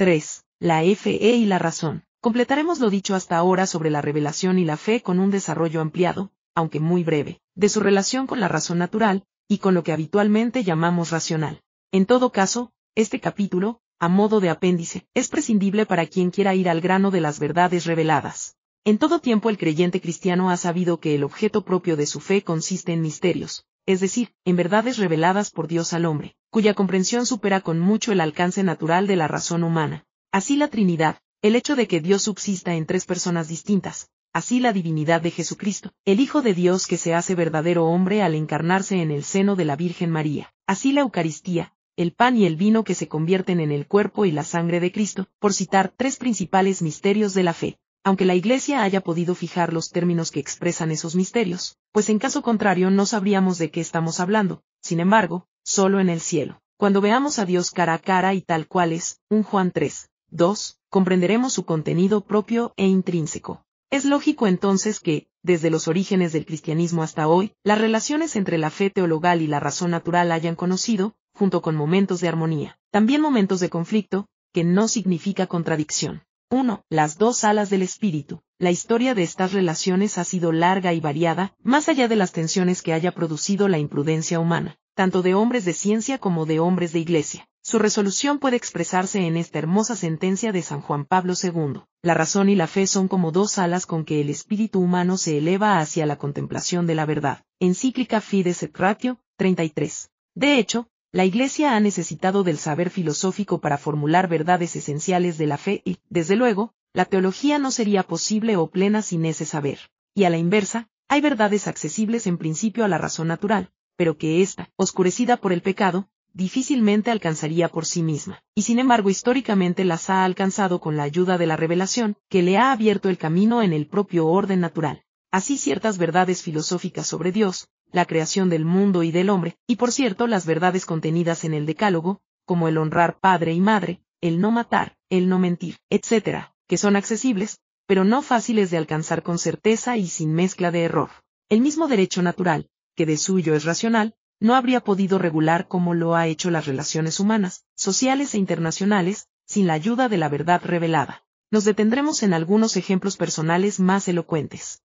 3. La fe y la razón. Completaremos lo dicho hasta ahora sobre la revelación y la fe con un desarrollo ampliado, aunque muy breve, de su relación con la razón natural, y con lo que habitualmente llamamos racional. En todo caso, este capítulo, a modo de apéndice, es prescindible para quien quiera ir al grano de las verdades reveladas. En todo tiempo el creyente cristiano ha sabido que el objeto propio de su fe consiste en misterios, es decir, en verdades reveladas por Dios al hombre, cuya comprensión supera con mucho el alcance natural de la razón humana. Así la Trinidad, el hecho de que Dios subsista en tres personas distintas, así la divinidad de Jesucristo, el Hijo de Dios que se hace verdadero hombre al encarnarse en el seno de la Virgen María, así la Eucaristía, el pan y el vino que se convierten en el cuerpo y la sangre de Cristo, por citar tres principales misterios de la fe. Aunque la Iglesia haya podido fijar los términos que expresan esos misterios, pues en caso contrario no sabríamos de qué estamos hablando, sin embargo, solo en el cielo. Cuando veamos a Dios cara a cara y tal cual es, un Juan 3, 2, comprenderemos su contenido propio e intrínseco. Es lógico entonces que, desde los orígenes del cristianismo hasta hoy, las relaciones entre la fe teologal y la razón natural hayan conocido, junto con momentos de armonía, también momentos de conflicto, que no significa contradicción. 1. Las dos alas del espíritu. La historia de estas relaciones ha sido larga y variada, más allá de las tensiones que haya producido la imprudencia humana, tanto de hombres de ciencia como de hombres de iglesia. Su resolución puede expresarse en esta hermosa sentencia de San Juan Pablo II. La razón y la fe son como dos alas con que el espíritu humano se eleva hacia la contemplación de la verdad. Encíclica Fides et Ratio, 33. De hecho, la Iglesia ha necesitado del saber filosófico para formular verdades esenciales de la fe y, desde luego, la teología no sería posible o plena sin ese saber. Y a la inversa, hay verdades accesibles en principio a la razón natural, pero que ésta, oscurecida por el pecado, difícilmente alcanzaría por sí misma, y sin embargo históricamente las ha alcanzado con la ayuda de la revelación, que le ha abierto el camino en el propio orden natural. Así ciertas verdades filosóficas sobre Dios, la creación del mundo y del hombre, y por cierto las verdades contenidas en el Decálogo, como el honrar padre y madre, el no matar, el no mentir, etc., que son accesibles, pero no fáciles de alcanzar con certeza y sin mezcla de error. El mismo derecho natural, que de suyo es racional, no habría podido regular como lo ha hecho las relaciones humanas, sociales e internacionales, sin la ayuda de la verdad revelada. Nos detendremos en algunos ejemplos personales más elocuentes.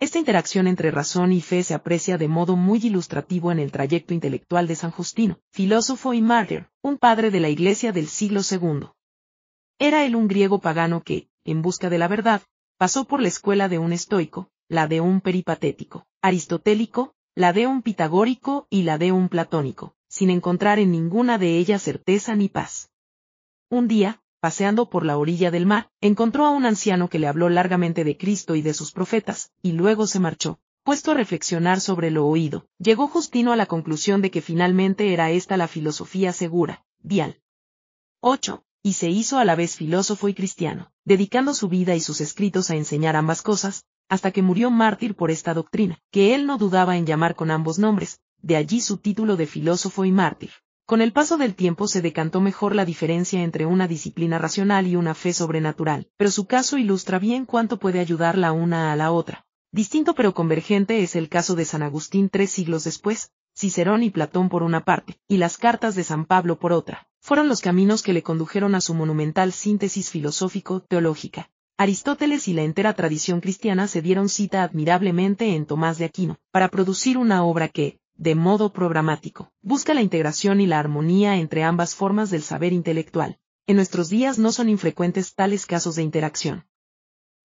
Esta interacción entre razón y fe se aprecia de modo muy ilustrativo en el trayecto intelectual de San Justino, filósofo y mártir, un padre de la Iglesia del siglo II. Era él un griego pagano que, en busca de la verdad, pasó por la escuela de un estoico, la de un peripatético, aristotélico, la de un pitagórico y la de un platónico, sin encontrar en ninguna de ellas certeza ni paz. Un día, paseando por la orilla del mar, encontró a un anciano que le habló largamente de Cristo y de sus profetas, y luego se marchó. Puesto a reflexionar sobre lo oído, llegó Justino a la conclusión de que finalmente era esta la filosofía segura, vial. 8. Y se hizo a la vez filósofo y cristiano, dedicando su vida y sus escritos a enseñar ambas cosas, hasta que murió mártir por esta doctrina, que él no dudaba en llamar con ambos nombres, de allí su título de filósofo y mártir. Con el paso del tiempo se decantó mejor la diferencia entre una disciplina racional y una fe sobrenatural, pero su caso ilustra bien cuánto puede ayudar la una a la otra. Distinto pero convergente es el caso de San Agustín tres siglos después, Cicerón y Platón por una parte, y las cartas de San Pablo por otra, fueron los caminos que le condujeron a su monumental síntesis filosófico-teológica. Aristóteles y la entera tradición cristiana se dieron cita admirablemente en Tomás de Aquino, para producir una obra que, de modo programático, busca la integración y la armonía entre ambas formas del saber intelectual. En nuestros días no son infrecuentes tales casos de interacción.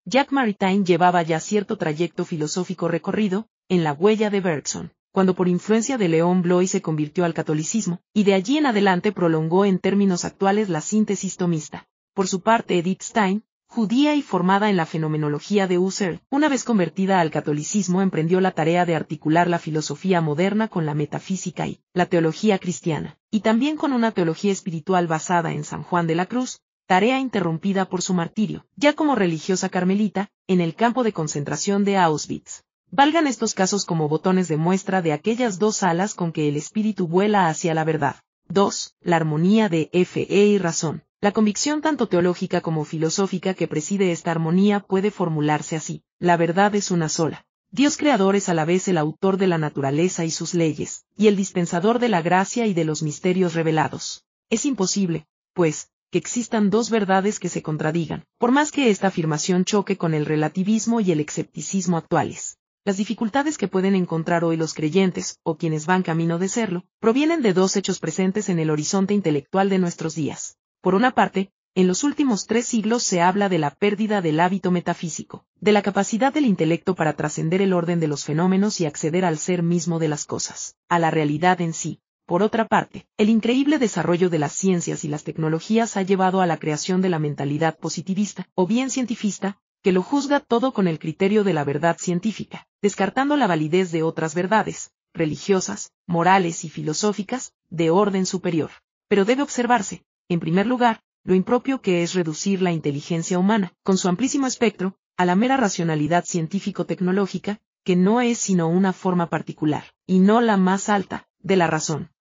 Jack Maritain llevaba ya cierto trayecto filosófico recorrido, en la huella de Bergson, cuando por influencia de León Bloy se convirtió al catolicismo, y de allí en adelante prolongó en términos actuales la síntesis tomista. Por su parte Edith Stein, judía y formada en la fenomenología de Husserl, una vez convertida al catolicismo emprendió la tarea de articular la filosofía moderna con la metafísica y la teología cristiana, y también con una teología espiritual basada en San Juan de la Cruz, tarea interrumpida por su martirio, ya como religiosa carmelita, en el campo de concentración de Auschwitz. Valgan estos casos como botones de muestra de aquellas dos alas con que el espíritu vuela hacia la verdad. 2. La armonía de fe y razón. La convicción tanto teológica como filosófica que preside esta armonía puede formularse así. La verdad es una sola. Dios creador es a la vez el autor de la naturaleza y sus leyes, y el dispensador de la gracia y de los misterios revelados. Es imposible, pues, que existan dos verdades que se contradigan, por más que esta afirmación choque con el relativismo y el escepticismo actuales. Las dificultades que pueden encontrar hoy los creyentes, o quienes van camino de serlo, provienen de dos hechos presentes en el horizonte intelectual de nuestros días. Por una parte, en los últimos tres siglos se habla de la pérdida del hábito metafísico, de la capacidad del intelecto para trascender el orden de los fenómenos y acceder al ser mismo de las cosas, a la realidad en sí. Por otra parte, el increíble desarrollo de las ciencias y las tecnologías ha llevado a la creación de la mentalidad positivista, o bien cientifista, que lo juzga todo con el criterio de la verdad científica, descartando la validez de otras verdades, religiosas, morales y filosóficas, de orden superior. Pero debe observarse, en primer lugar, lo impropio que es reducir la inteligencia humana, con su amplísimo espectro, a la mera racionalidad científico-tecnológica, que no es sino una forma particular, y no la más alta, de la razón.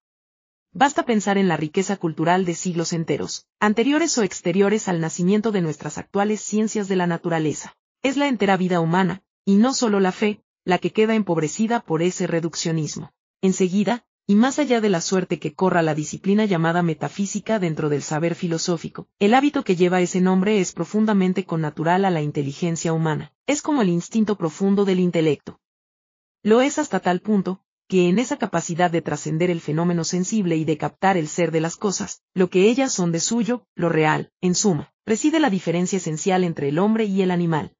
Basta pensar en la riqueza cultural de siglos enteros, anteriores o exteriores al nacimiento de nuestras actuales ciencias de la naturaleza. Es la entera vida humana, y no solo la fe, la que queda empobrecida por ese reduccionismo. Enseguida, y más allá de la suerte que corra la disciplina llamada metafísica dentro del saber filosófico, el hábito que lleva ese nombre es profundamente connatural a la inteligencia humana, es como el instinto profundo del intelecto. Lo es hasta tal punto, que en esa capacidad de trascender el fenómeno sensible y de captar el ser de las cosas, lo que ellas son de suyo, lo real, en suma, reside la diferencia esencial entre el hombre y el animal.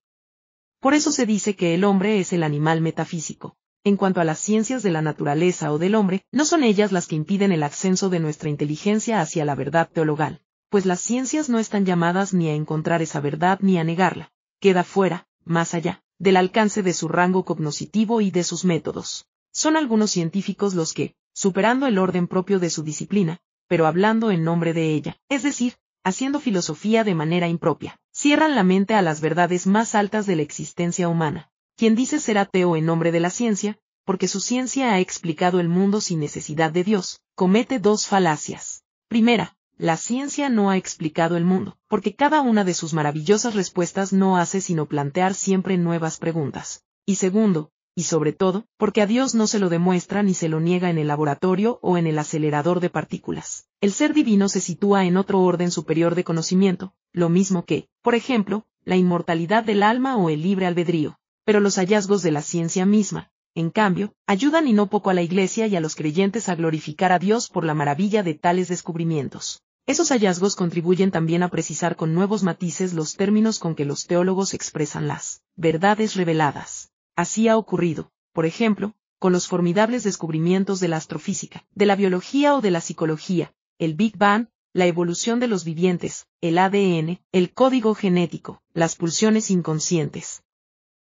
Por eso se dice que el hombre es el animal metafísico, en cuanto a las ciencias de la naturaleza o del hombre, no son ellas las que impiden el ascenso de nuestra inteligencia hacia la verdad teologal, pues las ciencias no están llamadas ni a encontrar esa verdad ni a negarla, queda fuera, más allá, del alcance de su rango cognoscitivo y de sus métodos. Son algunos científicos los que, superando el orden propio de su disciplina, pero hablando en nombre de ella, es decir, haciendo filosofía de manera impropia, cierran la mente a las verdades más altas de la existencia humana, quien dice ser ateo en nombre de la ciencia, porque su ciencia ha explicado el mundo sin necesidad de Dios, comete dos falacias. Primera, la ciencia no ha explicado el mundo, porque cada una de sus maravillosas respuestas no hace sino plantear siempre nuevas preguntas. Y segundo, y sobre todo, porque a Dios no se lo demuestra ni se lo niega en el laboratorio o en el acelerador de partículas. El ser divino se sitúa en otro orden superior de conocimiento, lo mismo que, por ejemplo, la inmortalidad del alma o el libre albedrío pero los hallazgos de la ciencia misma, en cambio, ayudan y no poco a la Iglesia y a los creyentes a glorificar a Dios por la maravilla de tales descubrimientos. Esos hallazgos contribuyen también a precisar con nuevos matices los términos con que los teólogos expresan las verdades reveladas. Así ha ocurrido, por ejemplo, con los formidables descubrimientos de la astrofísica, de la biología o de la psicología, el Big Bang, la evolución de los vivientes, el ADN, el código genético, las pulsiones inconscientes,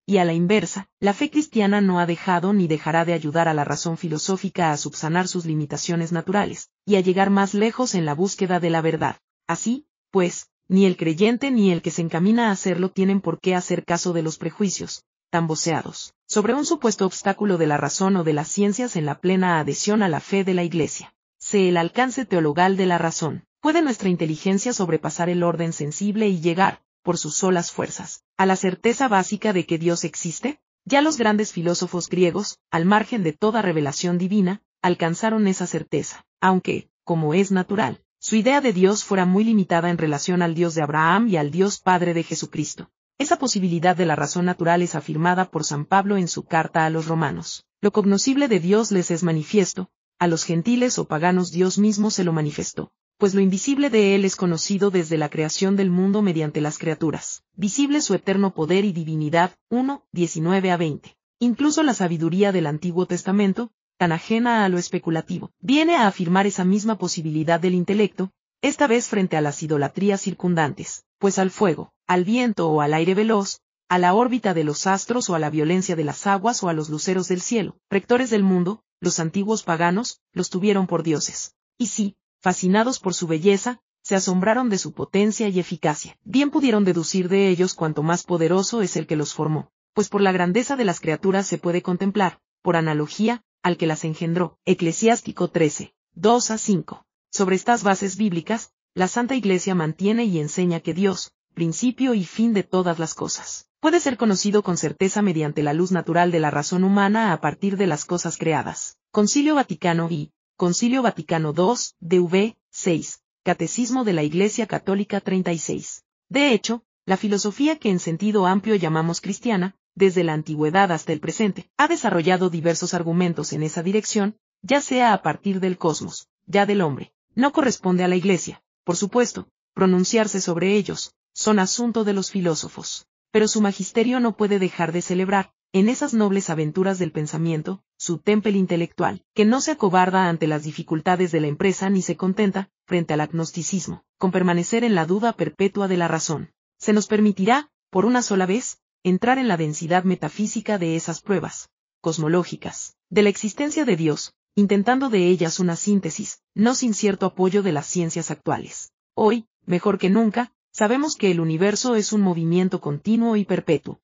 y a la inversa, la fe cristiana no ha dejado ni dejará de ayudar a la razón filosófica a subsanar sus limitaciones naturales, y a llegar más lejos en la búsqueda de la verdad. Así, pues, ni el creyente ni el que se encamina a hacerlo tienen por qué hacer caso de los prejuicios, tan voceados, sobre un supuesto obstáculo de la razón o de las ciencias en la plena adhesión a la fe de la Iglesia. Sé el alcance teologal de la razón. ¿Puede nuestra inteligencia sobrepasar el orden sensible y llegar, por sus solas fuerzas, a la certeza básica de que Dios existe? Ya los grandes filósofos griegos, al margen de toda revelación divina, alcanzaron esa certeza, aunque, como es natural, su idea de Dios fuera muy limitada en relación al Dios de Abraham y al Dios Padre de Jesucristo. Esa posibilidad de la razón natural es afirmada por San Pablo en su carta a los romanos. Lo cognoscible de Dios les es manifiesto, a los gentiles o paganos Dios mismo se lo manifestó, pues lo invisible de Él es conocido desde la creación del mundo mediante las criaturas, visible su eterno poder y divinidad, 1, 19 a 20. Incluso la sabiduría del Antiguo Testamento, tan ajena a lo especulativo, viene a afirmar esa misma posibilidad del intelecto, esta vez frente a las idolatrías circundantes, pues al fuego, al viento o al aire veloz, a la órbita de los astros o a la violencia de las aguas o a los luceros del cielo, rectores del mundo, los antiguos paganos, los tuvieron por dioses. Y sí, fascinados por su belleza, se asombraron de su potencia y eficacia. Bien pudieron deducir de ellos cuanto más poderoso es el que los formó, pues por la grandeza de las criaturas se puede contemplar, por analogía, al que las engendró. Eclesiástico 13, 2 a 5. Sobre estas bases bíblicas, la Santa Iglesia mantiene y enseña que Dios, principio y fin de todas las cosas, puede ser conocido con certeza mediante la luz natural de la razón humana a partir de las cosas creadas. Concilio Vaticano I, Concilio Vaticano II, DV, 6. Catecismo de la Iglesia Católica 36. De hecho, la filosofía que en sentido amplio llamamos cristiana, desde la antigüedad hasta el presente, ha desarrollado diversos argumentos en esa dirección, ya sea a partir del cosmos, ya del hombre. No corresponde a la Iglesia, por supuesto, pronunciarse sobre ellos, son asunto de los filósofos. Pero su magisterio no puede dejar de celebrar, en esas nobles aventuras del pensamiento, su tempel intelectual, que no se acobarda ante las dificultades de la empresa ni se contenta, frente al agnosticismo, con permanecer en la duda perpetua de la razón. Se nos permitirá, por una sola vez, entrar en la densidad metafísica de esas pruebas, cosmológicas, de la existencia de Dios, intentando de ellas una síntesis, no sin cierto apoyo de las ciencias actuales. Hoy, mejor que nunca, sabemos que el universo es un movimiento continuo y perpetuo.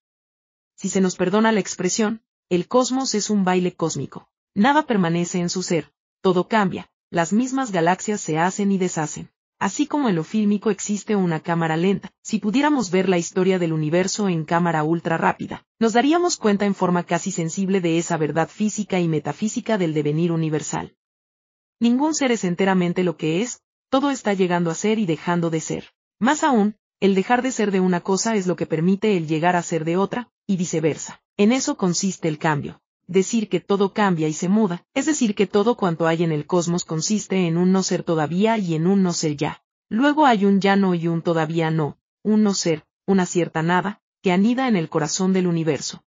Si se nos perdona la expresión, el cosmos es un baile cósmico. Nada permanece en su ser, todo cambia, las mismas galaxias se hacen y deshacen. Así como en lo fílmico existe una cámara lenta, si pudiéramos ver la historia del universo en cámara ultra rápida, nos daríamos cuenta en forma casi sensible de esa verdad física y metafísica del devenir universal. Ningún ser es enteramente lo que es, todo está llegando a ser y dejando de ser. Más aún, el dejar de ser de una cosa es lo que permite el llegar a ser de otra, y viceversa. En eso consiste el cambio. Decir que todo cambia y se muda, es decir que todo cuanto hay en el cosmos consiste en un no ser todavía y en un no ser ya. Luego hay un ya no y un todavía no, un no ser, una cierta nada, que anida en el corazón del universo.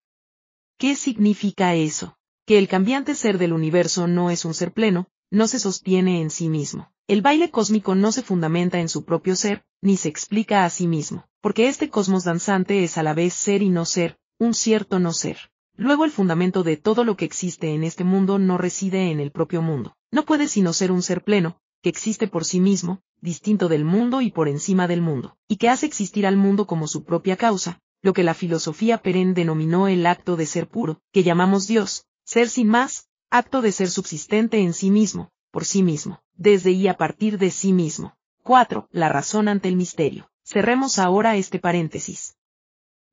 ¿Qué significa eso? Que el cambiante ser del universo no es un ser pleno, no se sostiene en sí mismo. El baile cósmico no se fundamenta en su propio ser, ni se explica a sí mismo, porque este cosmos danzante es a la vez ser y no ser, un cierto no ser. Luego el fundamento de todo lo que existe en este mundo no reside en el propio mundo. No puede sino ser un ser pleno, que existe por sí mismo, distinto del mundo y por encima del mundo, y que hace existir al mundo como su propia causa, lo que la filosofía perenne denominó el acto de ser puro, que llamamos Dios, ser sin más, acto de ser subsistente en sí mismo, por sí mismo, desde y a partir de sí mismo. 4. La razón ante el misterio. Cerremos ahora este paréntesis.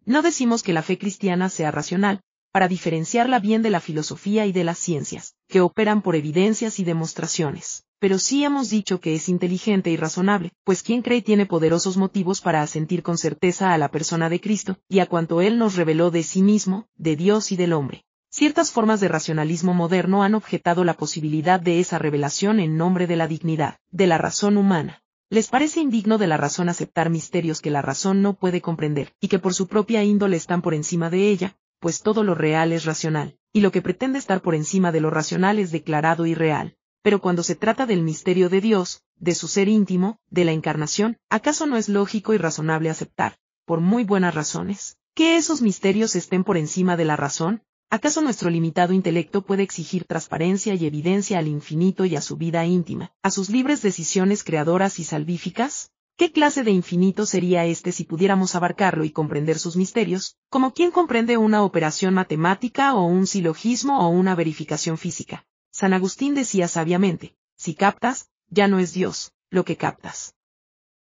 No decimos que la fe cristiana sea racional, para diferenciarla bien de la filosofía y de las ciencias, que operan por evidencias y demostraciones. Pero sí hemos dicho que es inteligente y razonable, pues quien cree tiene poderosos motivos para asentir con certeza a la persona de Cristo, y a cuanto Él nos reveló de sí mismo, de Dios y del hombre. Ciertas formas de racionalismo moderno han objetado la posibilidad de esa revelación en nombre de la dignidad, de la razón humana. Les parece indigno de la razón aceptar misterios que la razón no puede comprender, y que por su propia índole están por encima de ella, pues todo lo real es racional, y lo que pretende estar por encima de lo racional es declarado irreal. Pero cuando se trata del misterio de Dios, de su ser íntimo, de la encarnación, ¿acaso no es lógico y razonable aceptar, por muy buenas razones, que esos misterios estén por encima de la razón? ¿Acaso nuestro limitado intelecto puede exigir transparencia y evidencia al infinito y a su vida íntima, a sus libres decisiones creadoras y salvíficas? ¿Qué clase de infinito sería este si pudiéramos abarcarlo y comprender sus misterios, como quien comprende una operación matemática o un silogismo o una verificación física? San Agustín decía sabiamente, si captas, ya no es Dios, lo que captas.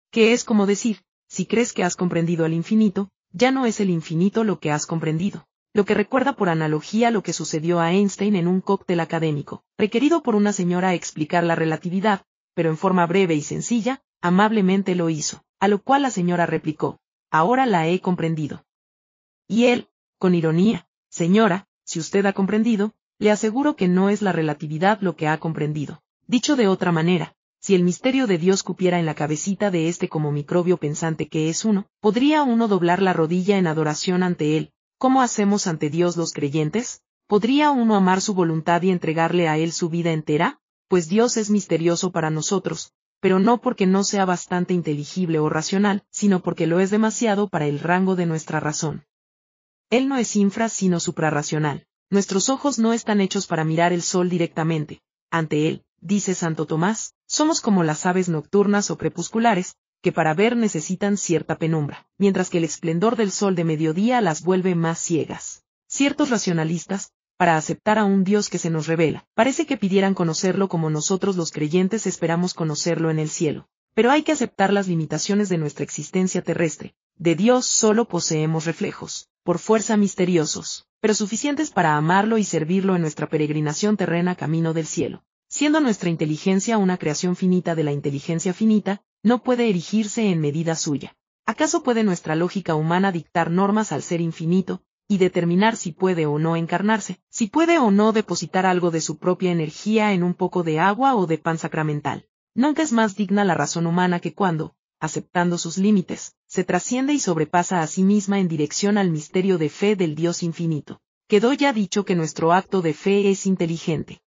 ¿Qué es como decir, si crees que has comprendido al infinito, ya no es el infinito lo que has comprendido. Lo que recuerda por analogía lo que sucedió a Einstein en un cóctel académico, requerido por una señora a explicar la relatividad, pero en forma breve y sencilla, amablemente lo hizo, a lo cual la señora replicó, ahora la he comprendido. Y él, con ironía, señora, si usted ha comprendido, le aseguro que no es la relatividad lo que ha comprendido. Dicho de otra manera, si el misterio de Dios cupiera en la cabecita de este como microbio pensante que es uno, ¿podría uno doblar la rodilla en adoración ante él, como hacemos ante Dios los creyentes? ¿Podría uno amar su voluntad y entregarle a él su vida entera? Pues Dios es misterioso para nosotros, pero no porque no sea bastante inteligible o racional, sino porque lo es demasiado para el rango de nuestra razón. Él no es infra sino suprarracional. Nuestros ojos no están hechos para mirar el sol directamente. Ante él, dice Santo Tomás, somos como las aves nocturnas o crepusculares, que para ver necesitan cierta penumbra, mientras que el esplendor del sol de mediodía las vuelve más ciegas. Ciertos racionalistas, para aceptar a un Dios que se nos revela. Parece que pidieran conocerlo como nosotros los creyentes esperamos conocerlo en el cielo. Pero hay que aceptar las limitaciones de nuestra existencia terrestre. De Dios solo poseemos reflejos, por fuerza misteriosos, pero suficientes para amarlo y servirlo en nuestra peregrinación terrena camino del cielo. siendo nuestra inteligencia una creación finita de la inteligencia finita, no puede erigirse en medida suya. ¿Acaso puede nuestra lógica humana dictar normas al ser infinito, y determinar si puede o no encarnarse, si puede o no depositar algo de su propia energía en un poco de agua o de pan sacramental? Nunca es más digna la razón humana que cuando, aceptando sus límites, se trasciende y sobrepasa a sí misma en dirección al misterio de fe del Dios infinito. Quedó ya dicho que nuestro acto de fe es inteligente.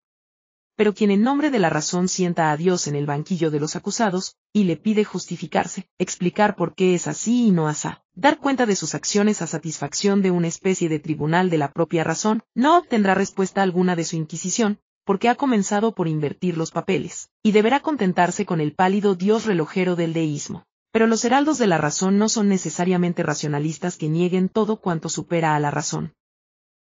Pero quien en nombre de la razón sienta a Dios en el banquillo de los acusados, y le pide justificarse, explicar por qué es así y no asá, dar cuenta de sus acciones a satisfacción de una especie de tribunal de la propia razón, no obtendrá respuesta alguna de su inquisición, porque ha comenzado por invertir los papeles, y deberá contentarse con el pálido dios relojero del deísmo. Pero los heraldos de la razón no son necesariamente racionalistas que nieguen todo cuanto supera a la razón.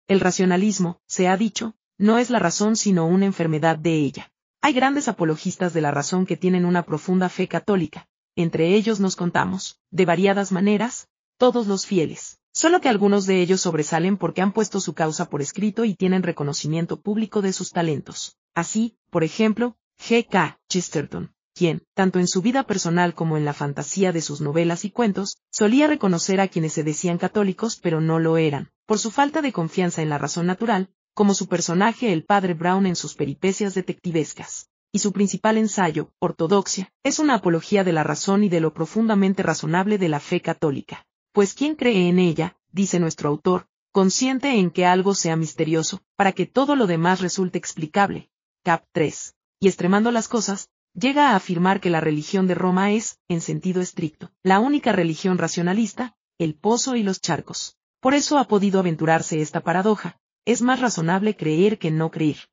El racionalismo, se ha dicho, no es la razón sino una enfermedad de ella. Hay grandes apologistas de la razón que tienen una profunda fe católica, entre ellos nos contamos, de variadas maneras, todos los fieles, solo que algunos de ellos sobresalen porque han puesto su causa por escrito y tienen reconocimiento público de sus talentos. Así, por ejemplo, G. K. Chesterton, quien, tanto en su vida personal como en la fantasía de sus novelas y cuentos, solía reconocer a quienes se decían católicos pero no lo eran, por su falta de confianza en la razón natural, como su personaje el padre Brown en sus peripecias detectivescas. Y su principal ensayo, Ortodoxia, es una apología de la razón y de lo profundamente razonable de la fe católica. Pues quien cree en ella, dice nuestro autor, consciente en que algo sea misterioso, para que todo lo demás resulte explicable. Cap 3. Y extremando las cosas, llega a afirmar que la religión de Roma es, en sentido estricto, la única religión racionalista, el pozo y los charcos. Por eso ha podido aventurarse esta paradoja, es más razonable creer que no creer.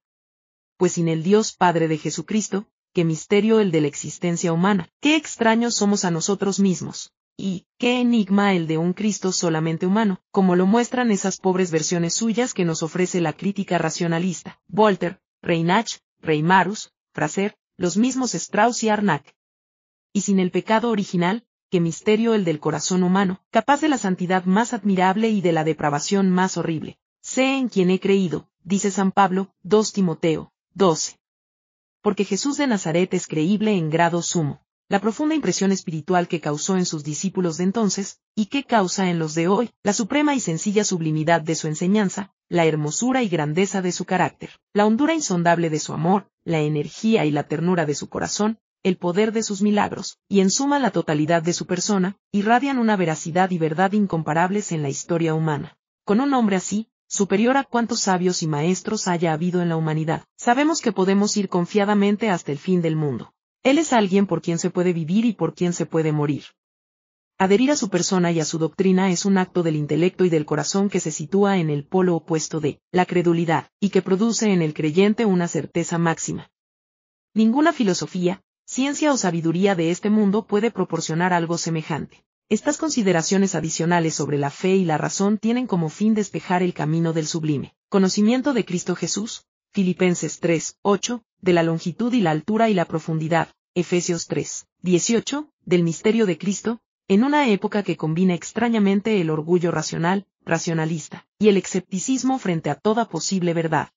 Pues sin el Dios Padre de Jesucristo, qué misterio el de la existencia humana, qué extraños somos a nosotros mismos, y qué enigma el de un Cristo solamente humano, como lo muestran esas pobres versiones suyas que nos ofrece la crítica racionalista, Voltaire, Reinach, Reimarus, Fraser, los mismos Strauss y Arnac. Y sin el pecado original, qué misterio el del corazón humano, capaz de la santidad más admirable y de la depravación más horrible. Sé en quien he creído, dice San Pablo, 2 Timoteo, 12. Porque Jesús de Nazaret es creíble en grado sumo. La profunda impresión espiritual que causó en sus discípulos de entonces, y que causa en los de hoy, la suprema y sencilla sublimidad de su enseñanza, la hermosura y grandeza de su carácter, la hondura insondable de su amor, la energía y la ternura de su corazón, el poder de sus milagros, y en suma la totalidad de su persona, irradian una veracidad y verdad incomparables en la historia humana. Con un hombre así, superior a cuantos sabios y maestros haya habido en la humanidad. Sabemos que podemos ir confiadamente hasta el fin del mundo. Él es alguien por quien se puede vivir y por quien se puede morir. Adherir a su persona y a su doctrina es un acto del intelecto y del corazón que se sitúa en el polo opuesto de la credulidad, y que produce en el creyente una certeza máxima. Ninguna filosofía, ciencia o sabiduría de este mundo puede proporcionar algo semejante. Estas consideraciones adicionales sobre la fe y la razón tienen como fin despejar el camino del sublime conocimiento de Cristo Jesús, Filipenses 3, 8, de la longitud y la altura y la profundidad, Efesios 3, 18, del misterio de Cristo, en una época que combina extrañamente el orgullo racional, racionalista, y el escepticismo frente a toda posible verdad.